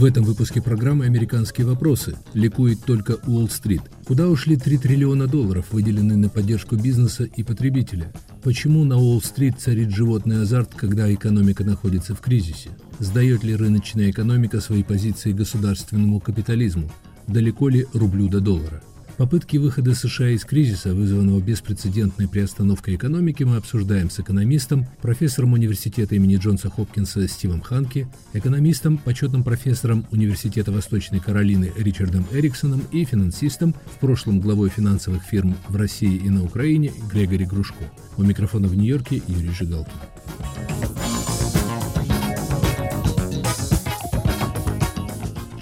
В этом выпуске программы «Американские вопросы» ликует только Уолл-стрит. Куда ушли 3 триллиона долларов, выделенные на поддержку бизнеса и потребителя? Почему на Уолл-стрит царит животный азарт, когда экономика находится в кризисе? Сдает ли рыночная экономика свои позиции государственному капитализму? Далеко ли рублю до доллара? Попытки выхода США из кризиса, вызванного беспрецедентной приостановкой экономики, мы обсуждаем с экономистом, профессором университета имени Джонса Хопкинса Стивом Ханки, экономистом, почетным профессором Университета Восточной Каролины Ричардом Эриксоном и финансистом, в прошлом главой финансовых фирм в России и на Украине Грегори Грушко. У микрофона в Нью-Йорке Юрий Жигалкин.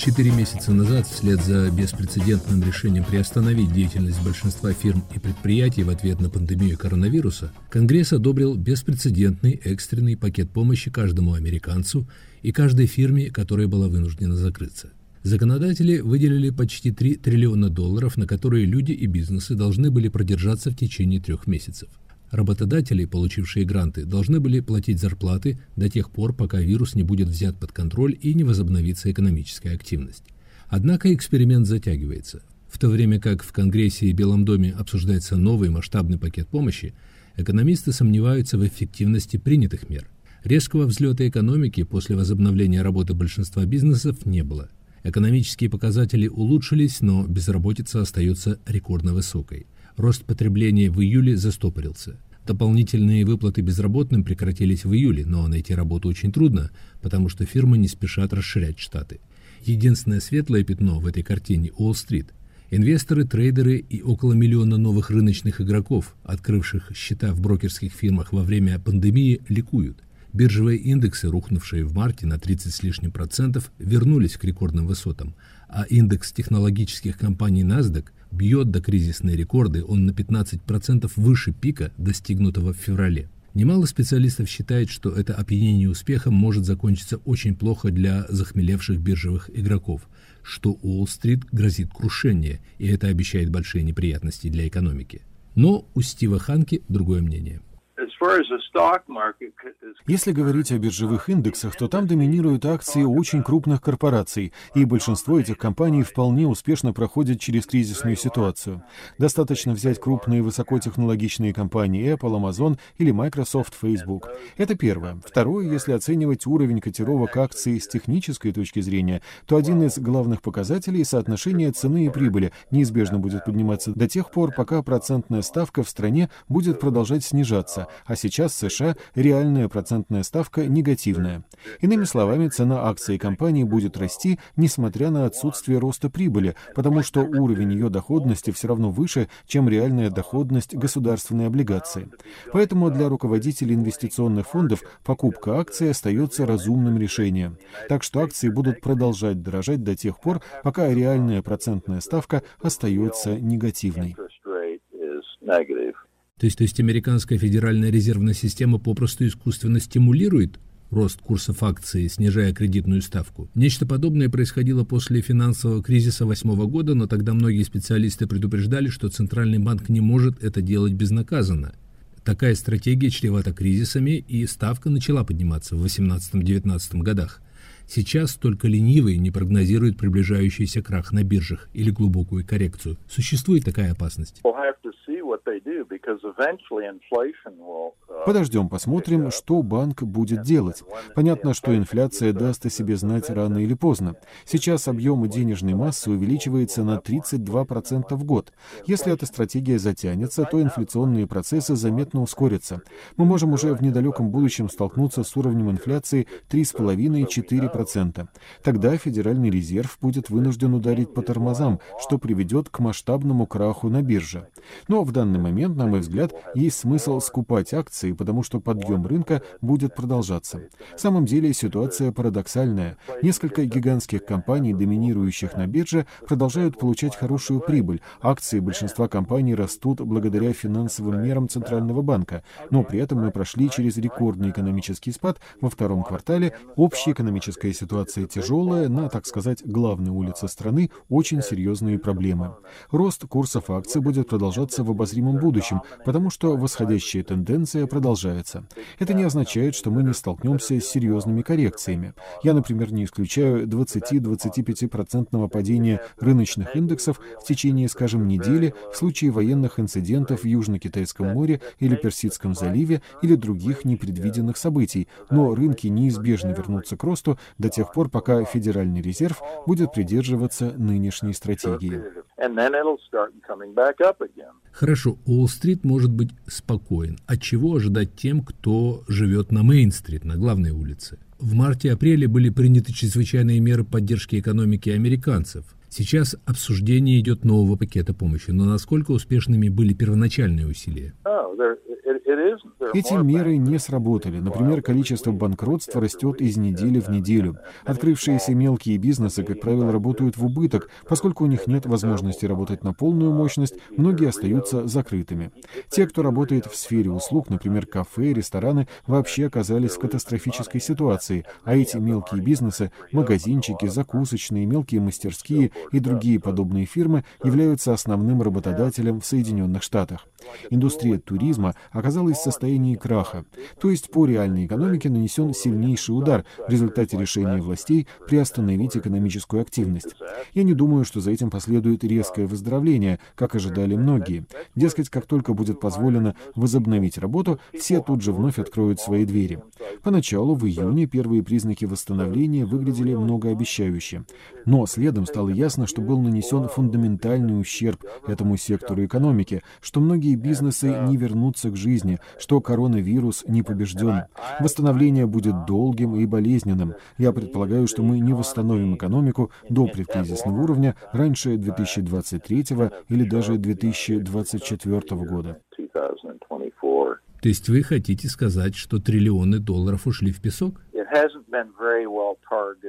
Четыре месяца назад, вслед за беспрецедентным решением приостановить деятельность большинства фирм и предприятий в ответ на пандемию коронавируса, Конгресс одобрил беспрецедентный экстренный пакет помощи каждому американцу и каждой фирме, которая была вынуждена закрыться. Законодатели выделили почти 3 триллиона долларов, на которые люди и бизнесы должны были продержаться в течение трех месяцев. Работодатели, получившие гранты, должны были платить зарплаты до тех пор, пока вирус не будет взят под контроль и не возобновится экономическая активность. Однако эксперимент затягивается. В то время как в Конгрессе и Белом доме обсуждается новый масштабный пакет помощи, экономисты сомневаются в эффективности принятых мер. Резкого взлета экономики после возобновления работы большинства бизнесов не было. Экономические показатели улучшились, но безработица остается рекордно высокой – Рост потребления в июле застопорился. Дополнительные выплаты безработным прекратились в июле, но найти работу очень трудно, потому что фирмы не спешат расширять штаты. Единственное светлое пятно в этой картине – Уолл-стрит. Инвесторы, трейдеры и около миллиона новых рыночных игроков, открывших счета в брокерских фирмах во время пандемии, ликуют. Биржевые индексы, рухнувшие в марте на 30 с лишним процентов, вернулись к рекордным высотам, а индекс технологических компаний NASDAQ бьет до кризисные рекорды, он на 15% выше пика, достигнутого в феврале. Немало специалистов считает, что это опьянение успехом может закончиться очень плохо для захмелевших биржевых игроков, что Уолл-стрит грозит крушение, и это обещает большие неприятности для экономики. Но у Стива Ханки другое мнение. Если говорить о биржевых индексах, то там доминируют акции очень крупных корпораций, и большинство этих компаний вполне успешно проходят через кризисную ситуацию. Достаточно взять крупные высокотехнологичные компании Apple, Amazon или Microsoft, Facebook. Это первое. Второе, если оценивать уровень котировок акций с технической точки зрения, то один из главных показателей — соотношение цены и прибыли неизбежно будет подниматься до тех пор, пока процентная ставка в стране будет продолжать снижаться, а сейчас в США реальная процентная ставка негативная. Иными словами, цена акций компании будет расти, несмотря на отсутствие роста прибыли, потому что уровень ее доходности все равно выше, чем реальная доходность государственной облигации. Поэтому для руководителей инвестиционных фондов покупка акций остается разумным решением. Так что акции будут продолжать дорожать до тех пор, пока реальная процентная ставка остается негативной. То есть, то есть американская федеральная резервная система попросту искусственно стимулирует рост курсов акций, снижая кредитную ставку. Нечто подобное происходило после финансового кризиса 2008 года, но тогда многие специалисты предупреждали, что Центральный банк не может это делать безнаказанно. Такая стратегия чревата кризисами, и ставка начала подниматься в 2018-2019 годах. Сейчас только ленивые не прогнозируют приближающийся крах на биржах или глубокую коррекцию. Существует такая опасность. Uh, Подождем, посмотрим, что банк будет делать. Понятно, что инфляция даст о себе знать рано или поздно. Сейчас объем денежной массы увеличивается на 32% в год. Если эта стратегия затянется, то инфляционные процессы заметно ускорятся. Мы можем уже в недалеком будущем столкнуться с уровнем инфляции 3,5-4%. Тогда Федеральный резерв будет вынужден ударить по тормозам, что приведет к масштабному краху на бирже. Но в данный момент, на мой взгляд, есть смысл скупать акции, потому что подъем рынка будет продолжаться. В самом деле ситуация парадоксальная. Несколько гигантских компаний, доминирующих на бирже, продолжают получать хорошую прибыль. Акции большинства компаний растут благодаря финансовым мерам Центрального банка, но при этом мы прошли через рекордный экономический спад во втором квартале, общее экономическое Экономическая ситуация тяжелая, на, так сказать, главной улице страны очень серьезные проблемы. Рост курсов акций будет продолжаться в обозримом будущем, потому что восходящая тенденция продолжается. Это не означает, что мы не столкнемся с серьезными коррекциями. Я, например, не исключаю 20-25% падения рыночных индексов в течение, скажем, недели в случае военных инцидентов в Южно-Китайском море или Персидском заливе или других непредвиденных событий, но рынки неизбежно вернутся к росту до тех пор, пока Федеральный резерв будет придерживаться нынешней стратегии. Хорошо, Уолл-стрит может быть спокоен. От чего ожидать тем, кто живет на Мейн-стрит, на главной улице? В марте-апреле были приняты чрезвычайные меры поддержки экономики американцев. Сейчас обсуждение идет нового пакета помощи, но насколько успешными были первоначальные усилия? Эти меры не сработали. Например, количество банкротств растет из недели в неделю. Открывшиеся мелкие бизнесы, как правило, работают в убыток, поскольку у них нет возможности работать на полную мощность, многие остаются закрытыми. Те, кто работает в сфере услуг, например, кафе, рестораны, вообще оказались в катастрофической ситуации, а эти мелкие бизнесы, магазинчики, закусочные, мелкие мастерские и другие подобные фирмы являются основным работодателем в Соединенных Штатах. Индустрия туризма оказалась в состоянии краха, то есть по реальной экономике нанесен сильнейший удар в результате решения властей приостановить экономическую активность. Я не думаю, что за этим последует резкое выздоровление, как ожидали многие. Дескать, как только будет позволено возобновить работу, все тут же вновь откроют свои двери. Поначалу, в июне, первые признаки восстановления выглядели многообещающе. Но следом стало ясно, что был нанесен фундаментальный ущерб этому сектору экономики, что многие бизнесы не вернутся к жизни, что коронавирус не побежден. Восстановление будет долгим и болезненным. Я предполагаю, что мы не восстановим экономику до предкризисного уровня раньше 2023 или даже 2024 года. То есть вы хотите сказать, что триллионы долларов ушли в песок?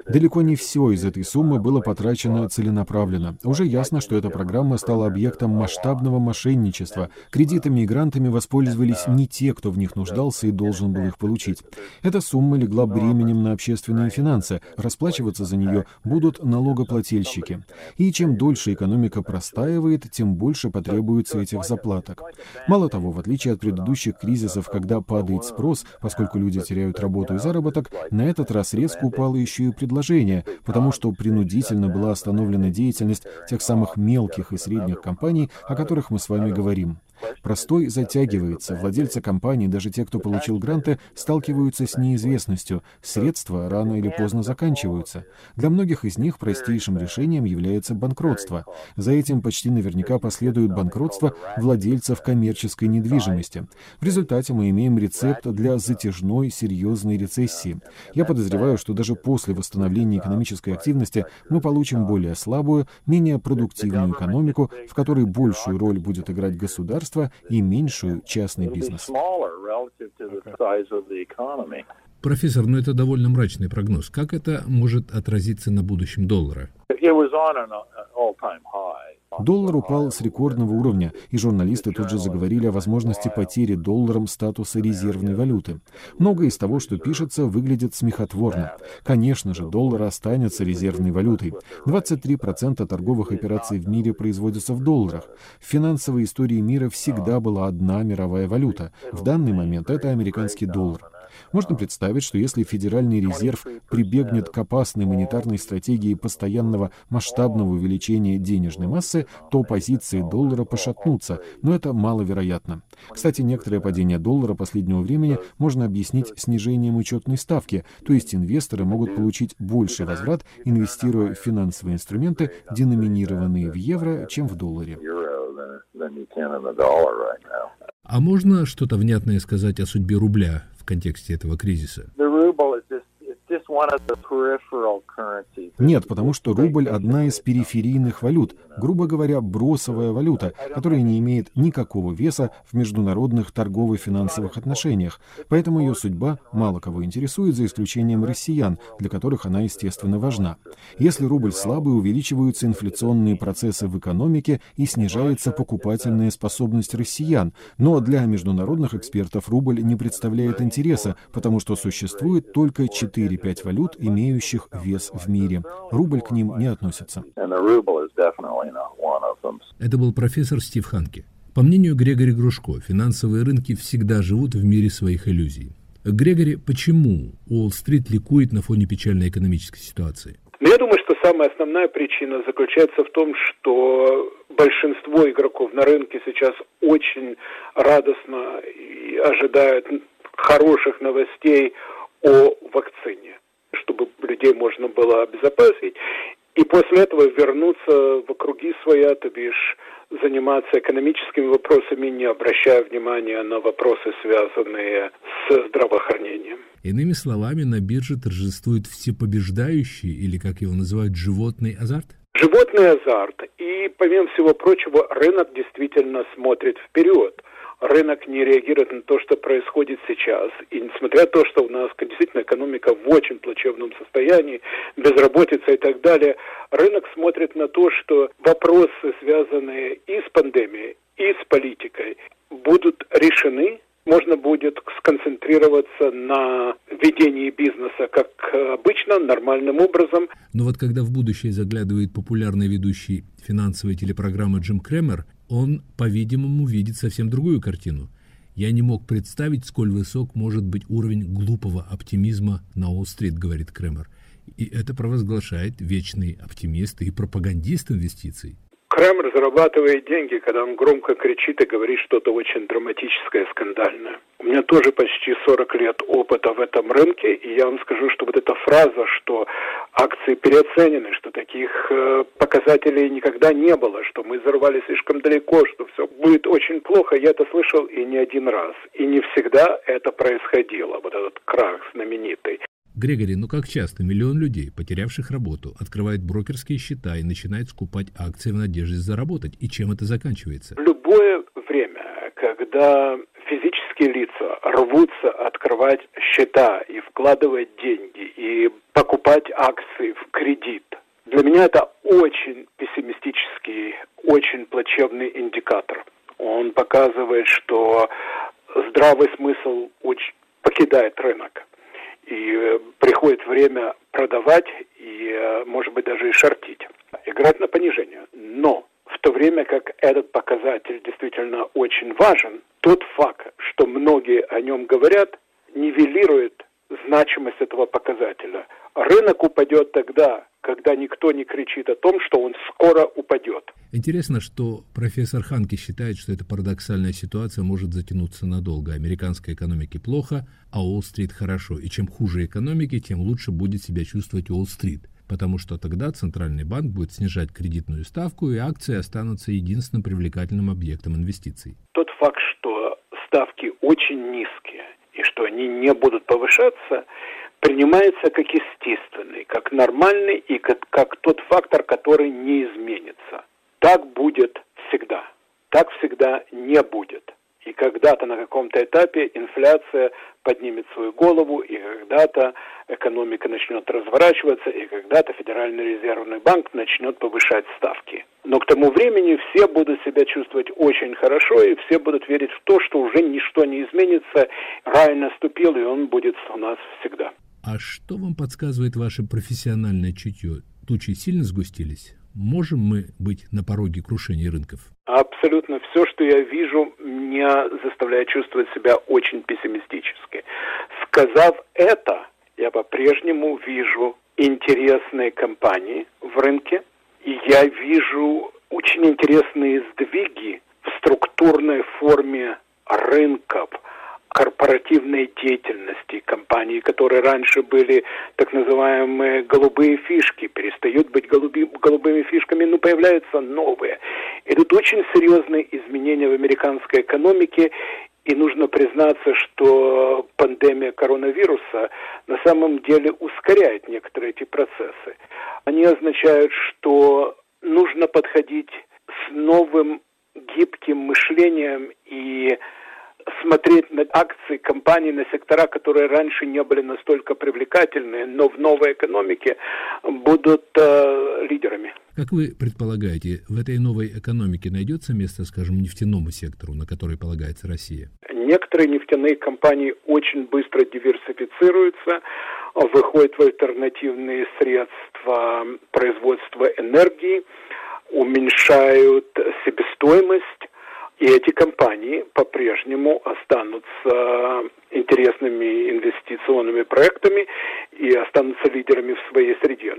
Далеко не все из этой суммы было потрачено целенаправленно. Уже ясно, что эта программа стала объектом масштабного мошенничества. Кредитами и грантами воспользовались не те, кто в них нуждался и должен был их получить. Эта сумма легла бременем на общественные финансы. Расплачиваться за нее будут налогоплательщики. И чем дольше экономика простаивает, тем больше потребуется этих заплаток. Мало того, в отличие от предыдущих кризисов, когда падает спрос, поскольку люди теряют работу и заработок, на этот раз резко упало еще и предложение, потому что принудительно была остановлена деятельность тех самых мелких и средних компаний, о которых мы с вами говорим. Простой затягивается. Владельцы компаний, даже те, кто получил гранты, сталкиваются с неизвестностью. Средства рано или поздно заканчиваются. Для многих из них простейшим решением является банкротство. За этим почти наверняка последует банкротство владельцев коммерческой недвижимости. В результате мы имеем рецепт для затяжной серьезной рецессии. Я подозреваю, что даже после восстановления экономической активности мы получим более слабую, менее продуктивную экономику, в которой большую роль будет играть государство, государства и меньшую частный бизнес. Профессор, ну это довольно мрачный прогноз. Как это может отразиться на будущем доллара? Доллар упал с рекордного уровня, и журналисты тут же заговорили о возможности потери долларом статуса резервной валюты. Многое из того, что пишется, выглядит смехотворно. Конечно же, доллар останется резервной валютой. 23% торговых операций в мире производятся в долларах. В финансовой истории мира всегда была одна мировая валюта. В данный момент это американский доллар. Можно представить, что если Федеральный резерв прибегнет к опасной монетарной стратегии постоянного масштабного увеличения денежной массы, то позиции доллара пошатнутся, но это маловероятно. Кстати, некоторое падение доллара последнего времени можно объяснить снижением учетной ставки, то есть инвесторы могут получить больший возврат, инвестируя в финансовые инструменты, деноминированные в евро, чем в долларе. А можно что-то внятное сказать о судьбе рубля в контексте этого кризиса? Нет, потому что рубль – одна из периферийных валют, грубо говоря, бросовая валюта, которая не имеет никакого веса в международных торгово-финансовых отношениях, поэтому ее судьба мало кого интересует, за исключением россиян, для которых она, естественно, важна. Если рубль слабый, увеличиваются инфляционные процессы в экономике и снижается покупательная способность россиян, но для международных экспертов рубль не представляет интереса, потому что существует только 4-5 валют, валют, имеющих вес в мире. Рубль к ним не относится. Это был профессор Стив Ханке. По мнению Грегори Грушко, финансовые рынки всегда живут в мире своих иллюзий. Грегори, почему Уолл-стрит ликует на фоне печальной экономической ситуации? Но я думаю, что самая основная причина заключается в том, что большинство игроков на рынке сейчас очень радостно ожидают хороших новостей о вакцине, чтобы людей можно было обезопасить, и после этого вернуться в округи своя, то бишь заниматься экономическими вопросами, не обращая внимания на вопросы, связанные с здравоохранением. Иными словами, на бирже торжествует всепобеждающий, или, как его называют, животный азарт? Животный азарт. И, помимо всего прочего, рынок действительно смотрит вперед рынок не реагирует на то, что происходит сейчас. И несмотря на то, что у нас действительно экономика в очень плачевном состоянии, безработица и так далее, рынок смотрит на то, что вопросы, связанные и с пандемией, и с политикой, будут решены можно будет сконцентрироваться на ведении бизнеса, как обычно, нормальным образом. Но вот когда в будущее заглядывает популярный ведущий финансовой телепрограммы Джим Кремер, он, по-видимому, видит совсем другую картину. Я не мог представить, сколь высок может быть уровень глупого оптимизма на Уолл-стрит, говорит Кремер. И это провозглашает вечный оптимист и пропагандист инвестиций. Кремер зарабатывает деньги, когда он громко кричит и говорит что-то очень драматическое, скандальное. У меня тоже почти 40 лет опыта в этом рынке, и я вам скажу, что вот эта фраза, что акции переоценены, что таких э, показателей никогда не было, что мы взорвали слишком далеко, что все будет очень плохо, я это слышал и не один раз. И не всегда это происходило, вот этот крах знаменитый. Грегори, ну как часто миллион людей, потерявших работу, открывает брокерские счета и начинает скупать акции в надежде заработать? И чем это заканчивается? Любое время, когда физические лица рвутся открывать счета и вкладывать деньги, и покупать акции в кредит, для меня это очень пессимистический, очень плачевный индикатор. Он показывает, что здравый смысл покидает рынок и э, приходит время продавать и, э, может быть, даже и шортить. Играть на понижение. Но в то время как этот показатель действительно очень важен, тот факт, что многие о нем говорят, нивелирует значимость этого показателя. Рынок упадет тогда, когда никто не кричит о том, что он скоро упадет. Интересно, что профессор Ханки считает, что эта парадоксальная ситуация может затянуться надолго. Американской экономике плохо, а Уолл-стрит хорошо. И чем хуже экономики, тем лучше будет себя чувствовать Уолл-стрит. Потому что тогда Центральный банк будет снижать кредитную ставку, и акции останутся единственным привлекательным объектом инвестиций. Тот факт, что ставки очень низкие, и что они не будут повышаться, принимается как естественный, как нормальный и как, как тот фактор, который не изменится. Так будет всегда. Так всегда не будет. И когда-то на каком-то этапе инфляция поднимет свою голову, и когда-то экономика начнет разворачиваться, и когда-то Федеральный резервный банк начнет повышать ставки. Но к тому времени все будут себя чувствовать очень хорошо, и все будут верить в то, что уже ничто не изменится, рай наступил, и он будет у нас всегда. А что вам подсказывает ваше профессиональное чутье? Тучи сильно сгустились? Можем мы быть на пороге крушения рынков? Абсолютно все, что я вижу, меня заставляет чувствовать себя очень пессимистически. Сказав это, я по-прежнему вижу интересные компании в рынке, и я вижу очень интересные сдвиги в структурной форме рынков – корпоративной деятельности компаний, которые раньше были так называемые голубые фишки, перестают быть голуби, голубыми фишками, но появляются новые. Идут очень серьезные изменения в американской экономике, и нужно признаться, что пандемия коронавируса на самом деле ускоряет некоторые эти процессы. Они означают, что нужно подходить с новым гибким мышлением и смотреть на акции компаний, на сектора, которые раньше не были настолько привлекательны, но в новой экономике будут э, лидерами. Как вы предполагаете, в этой новой экономике найдется место, скажем, нефтяному сектору, на который полагается Россия? Некоторые нефтяные компании очень быстро диверсифицируются, выходят в альтернативные средства производства энергии, уменьшают себестоимость, и эти компании по-прежнему останутся интересными инвестиционными проектами и останутся лидерами в своей среде.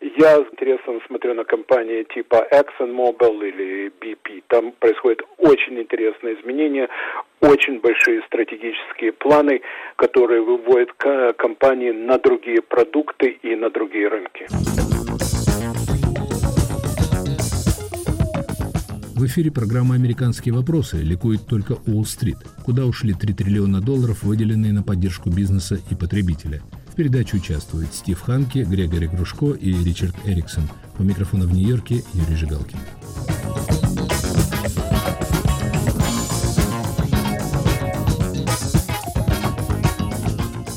Я с интересом смотрю на компании типа ExxonMobil или BP. Там происходят очень интересные изменения, очень большие стратегические планы, которые выводят компании на другие продукты и на другие рынки. В эфире программа «Американские вопросы» ликует только Уолл-стрит. Куда ушли 3 триллиона долларов, выделенные на поддержку бизнеса и потребителя? В передаче участвуют Стив Ханки, Грегори Грушко и Ричард Эриксон. У микрофона в Нью-Йорке Юрий Жигалкин.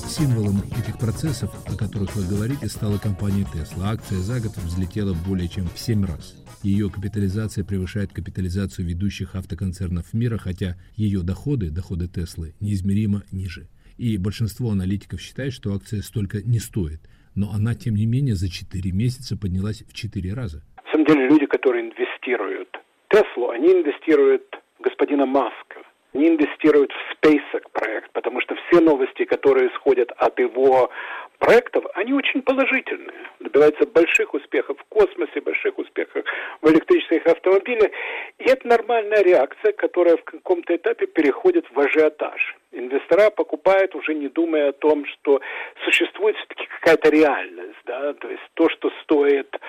Символом процессов, о которых вы говорите, стала компания Tesla. Акция за год взлетела более чем в 7 раз. Ее капитализация превышает капитализацию ведущих автоконцернов мира, хотя ее доходы, доходы Теслы, неизмеримо ниже. И большинство аналитиков считает, что акция столько не стоит. Но она, тем не менее, за 4 месяца поднялась в 4 раза. На самом деле, люди, которые инвестируют Теслу, они инвестируют в господина Маска. Они инвестируют в SpaceX проект, потому что все новости, которые исходят от его проектов, они очень положительные. Добиваются больших успехов в космосе, больших успехов в электрических автомобилях. И это нормальная реакция, которая в каком-то этапе переходит в ажиотаж. Инвестора покупают, уже не думая о том, что существует все-таки какая-то реальность. Да? То есть то, что стоит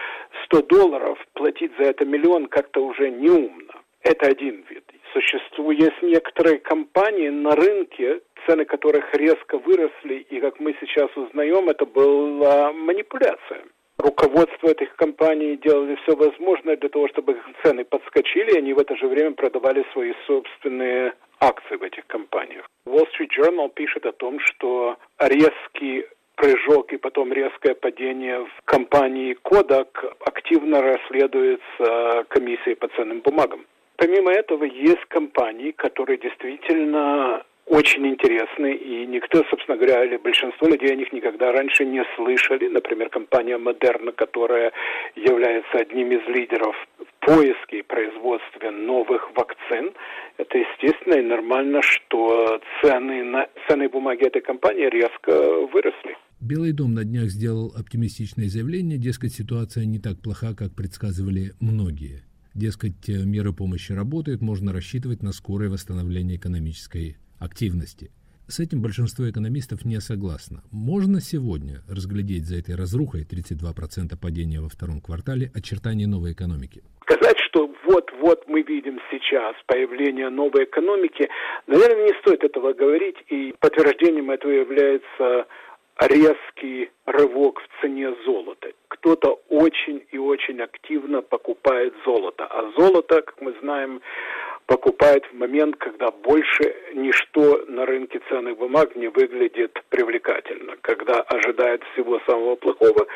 100 долларов, платить за это миллион как-то уже неумно. Это один вид. Существуют некоторые компании на рынке, цены которых резко выросли, и, как мы сейчас узнаем, это была манипуляция. Руководство этих компаний делали все возможное для того, чтобы цены подскочили, и они в это же время продавали свои собственные акции в этих компаниях. Wall Street Journal пишет о том, что резкий прыжок и потом резкое падение в компании Kodak активно расследуется комиссией по ценным бумагам. Помимо этого, есть компании, которые действительно очень интересны, и никто, собственно говоря, или большинство людей о них никогда раньше не слышали. Например, компания Moderna, которая является одним из лидеров в поиске и производстве новых вакцин. Это естественно и нормально, что цены на ценные бумаги этой компании резко выросли. Белый дом на днях сделал оптимистичное заявление, дескать, ситуация не так плоха, как предсказывали многие. Дескать, э, меры помощи работают, можно рассчитывать на скорое восстановление экономической активности. С этим большинство экономистов не согласно. Можно сегодня разглядеть за этой разрухой 32% падения во втором квартале очертания новой экономики? Сказать, что вот-вот мы видим сейчас появление новой экономики, наверное, не стоит этого говорить, и подтверждением этого является резкий рывок в цене золота. Кто-то очень и очень активно покупает золото. А золото, как мы знаем, покупает в момент, когда больше ничто на рынке ценных бумаг не выглядит привлекательно, когда ожидает всего самого плохого,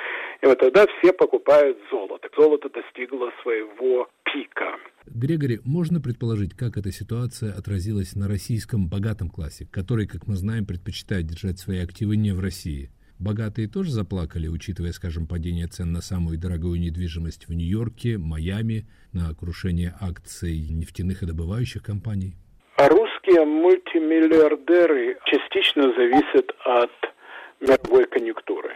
и вот тогда все покупают золото. Золото достигло своего пика. Грегори, можно предположить, как эта ситуация отразилась на российском богатом классе, который, как мы знаем, предпочитает держать свои активы не в России? Богатые тоже заплакали, учитывая, скажем, падение цен на самую дорогую недвижимость в Нью-Йорке, Майами, на крушение акций нефтяных и добывающих компаний? А русские мультимиллиардеры частично зависят от мировой конъюнктуры.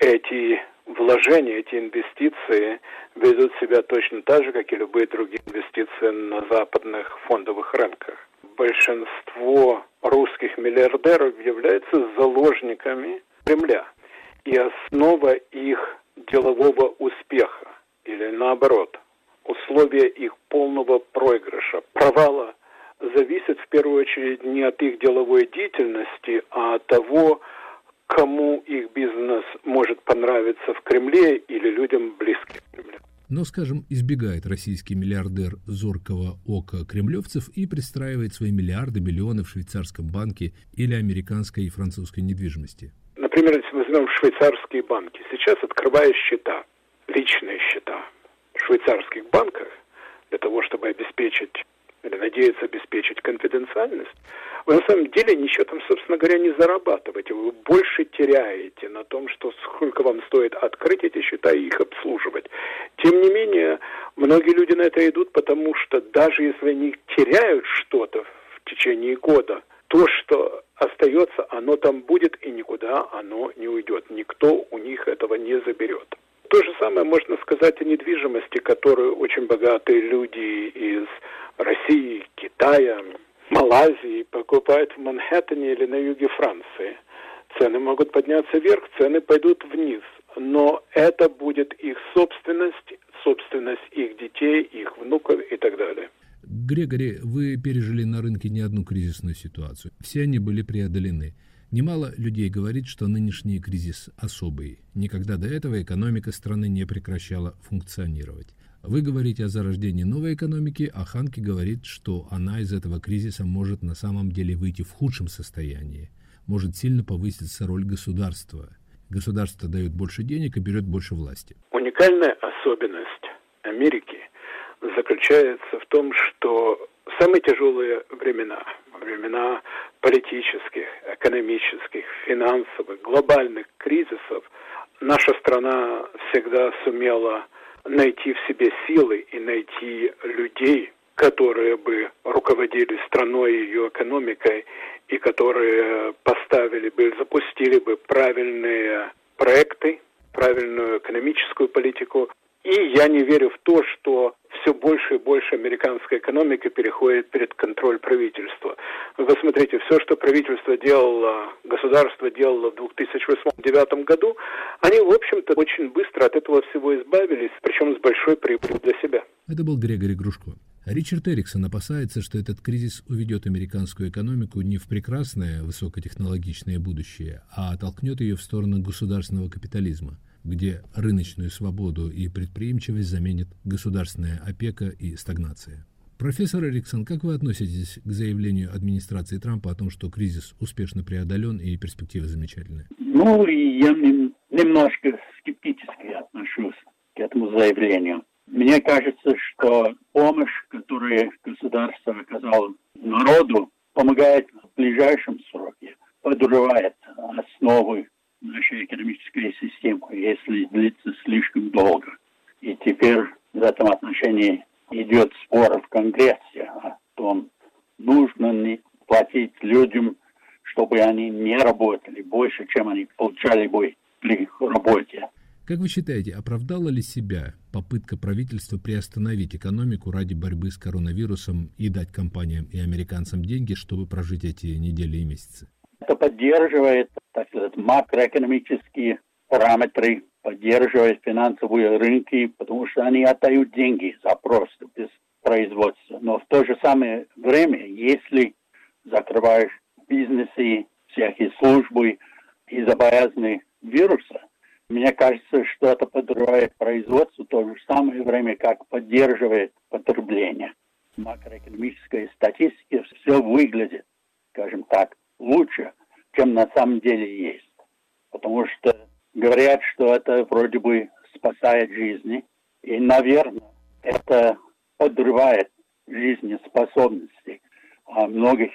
Эти вложения, эти инвестиции ведут себя точно так же, как и любые другие инвестиции на западных фондовых рынках. Большинство русских миллиардеров являются заложниками Кремля. И основа их делового успеха, или наоборот, условия их полного проигрыша, провала, зависят в первую очередь не от их деловой деятельности, а от того, кому их бизнес может понравиться в Кремле или людям близким к Кремлю. Но, скажем, избегает российский миллиардер зоркого ока кремлевцев и пристраивает свои миллиарды, миллионы в швейцарском банке или американской и французской недвижимости. Например, если возьмем швейцарские банки, сейчас открывая счета, личные счета в швейцарских банках, для того, чтобы обеспечить или надеяться обеспечить конфиденциальность, вы на самом деле ничего там, собственно говоря, не зарабатываете. Вы больше теряете на том, что сколько вам стоит открыть эти счета и их обслуживать. Тем не менее, многие люди на это идут, потому что даже если они теряют что-то в течение года, то, что остается, оно там будет и никуда оно не уйдет. Никто у них этого не заберет. То же самое можно сказать о недвижимости, которую очень богатые люди из России, Китая, Малайзии покупают в Манхэттене или на юге Франции. Цены могут подняться вверх, цены пойдут вниз. Но это будет их собственность, собственность их детей, их внуков и так далее. Грегори, вы пережили на рынке не одну кризисную ситуацию. Все они были преодолены. Немало людей говорит, что нынешний кризис особый. Никогда до этого экономика страны не прекращала функционировать. Вы говорите о зарождении новой экономики, а Ханки говорит, что она из этого кризиса может на самом деле выйти в худшем состоянии. Может сильно повыситься роль государства. Государство дает больше денег и берет больше власти. Уникальная особенность Америки заключается в том, что самые тяжелые времена, времена политических, экономических, финансовых, глобальных кризисов, наша страна всегда сумела найти в себе силы и найти людей, которые бы руководили страной и ее экономикой, и которые поставили бы, запустили бы правильные проекты, правильную экономическую политику. И я не верю в то, что все больше и больше американской экономики переходит перед контроль правительства. Вы смотрите, все, что правительство делало, государство делало в 2008-2009 году, они, в общем-то, очень быстро от этого всего избавились, причем с большой прибылью для себя. Это был Грегори Грушко. Ричард Эриксон опасается, что этот кризис уведет американскую экономику не в прекрасное высокотехнологичное будущее, а оттолкнет ее в сторону государственного капитализма – где рыночную свободу и предприимчивость заменит государственная опека и стагнация. Профессор Эриксон, как вы относитесь к заявлению администрации Трампа о том, что кризис успешно преодолен и перспективы замечательные? Ну, я немножко скептически отношусь к этому заявлению. Мне кажется, что помощь, которую государство оказало народу, помогает в ближайшем сроке, подрывает основы нашей экономической системы, если длится слишком долго. И теперь в этом отношении идет спор в Конгрессе о том, нужно ли платить людям, чтобы они не работали больше, чем они получали бы при работе. Как вы считаете, оправдала ли себя попытка правительства приостановить экономику ради борьбы с коронавирусом и дать компаниям и американцам деньги, чтобы прожить эти недели и месяцы? Это поддерживает так сказать, макроэкономические параметры, поддерживает финансовые рынки, потому что они отдают деньги за просто без производства. Но в то же самое время, если закрываешь бизнесы, всякие службы из-за боязни вируса, мне кажется, что это подрывает производство в то же самое время, как поддерживает потребление. Макроэкономическая статистика все выглядит, скажем так, лучше, чем на самом деле есть. Потому что говорят, что это вроде бы спасает жизни. И, наверное, это подрывает жизнеспособности многих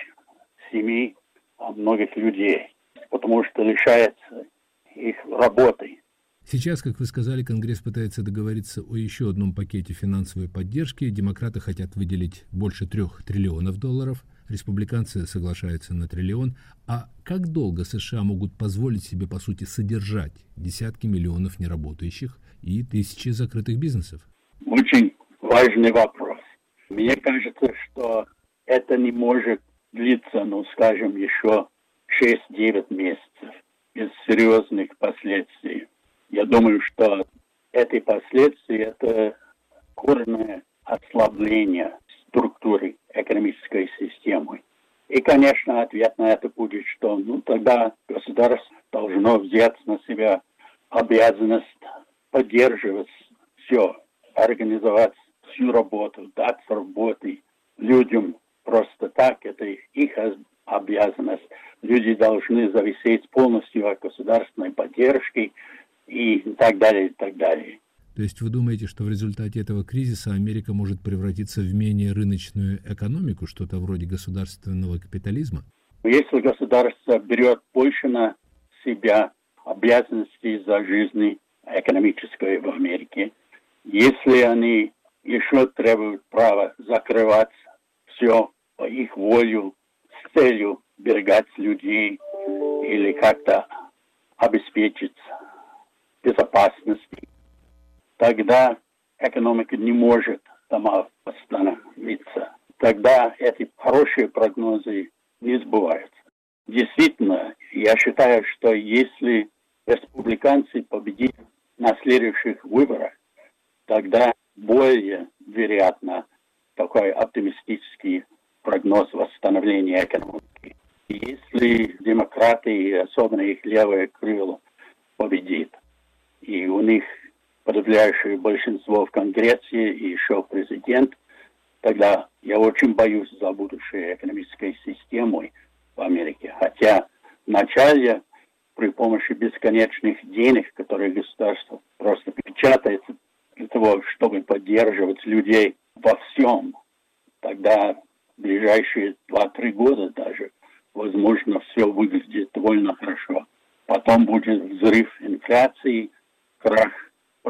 семей, многих людей, потому что лишается их работы. Сейчас, как вы сказали, Конгресс пытается договориться о еще одном пакете финансовой поддержки. Демократы хотят выделить больше трех триллионов долларов – республиканцы соглашаются на триллион. А как долго США могут позволить себе, по сути, содержать десятки миллионов неработающих и тысячи закрытых бизнесов? Очень важный вопрос. Мне кажется, что это не может длиться, ну, скажем, еще 6-9 месяцев без серьезных последствий. Я думаю, что эти последствия – это коренное ослабление структуры экономической системы. И, конечно, ответ на это будет, что ну тогда государство должно взять на себя обязанность поддерживать все, организовать всю работу, дать работы людям просто так, это их обязанность. Люди должны зависеть полностью от государственной поддержки и так далее, и так далее. То есть вы думаете, что в результате этого кризиса Америка может превратиться в менее рыночную экономику, что-то вроде государственного капитализма? Если государство берет больше на себя обязанности за жизнь экономической в Америке. Если они еще требуют права закрываться, все по их волю с целью берегать людей или как-то обеспечить безопасность, тогда экономика не может сама восстановиться. Тогда эти хорошие прогнозы не сбываются. Действительно, я считаю, что если республиканцы победят на следующих выборах, тогда более вероятно такой оптимистический прогноз восстановления экономики. Если демократы, особенно их левое крыло, победит, и у них подавляющее большинство в Конгрессе и еще президент, тогда я очень боюсь за будущее экономической системы в Америке. Хотя вначале при помощи бесконечных денег, которые государство просто печатает для того, чтобы поддерживать людей во всем, тогда в ближайшие 2-3 года даже, возможно, все выглядит довольно хорошо. Потом будет взрыв инфляции, крах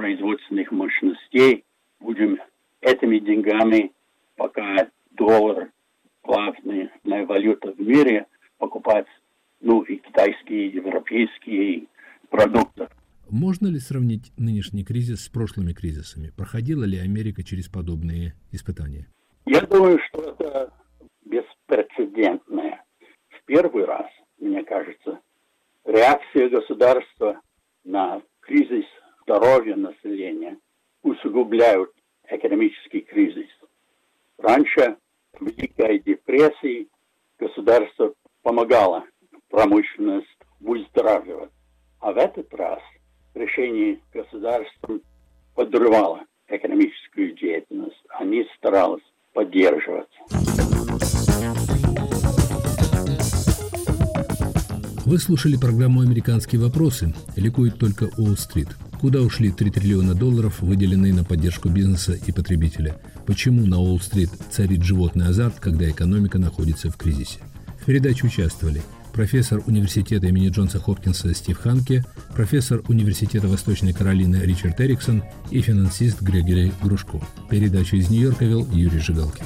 производственных мощностей. Будем этими деньгами, пока доллар главная валюта в мире, покупать ну, и китайские, и европейские продукты. Можно ли сравнить нынешний кризис с прошлыми кризисами? Проходила ли Америка через подобные испытания? Я думаю, что это беспрецедентное. В первый раз, мне кажется, реакция государства на кризис здоровья населения усугубляют экономический кризис. Раньше в Депрессии государство помогало промышленность выздоравливать. А в этот раз решение государства подрывало экономическую деятельность. Они старались поддерживать. Вы слушали программу «Американские вопросы». Ликует только Уолл-стрит. Куда ушли 3 триллиона долларов, выделенные на поддержку бизнеса и потребителя? Почему на Уолл-стрит царит животный азарт, когда экономика находится в кризисе? В передаче участвовали профессор университета имени Джонса Хопкинса Стив Ханке, профессор университета Восточной Каролины Ричард Эриксон и финансист Грегори Грушко. Передачу из Нью-Йорка вел Юрий Жигалкин.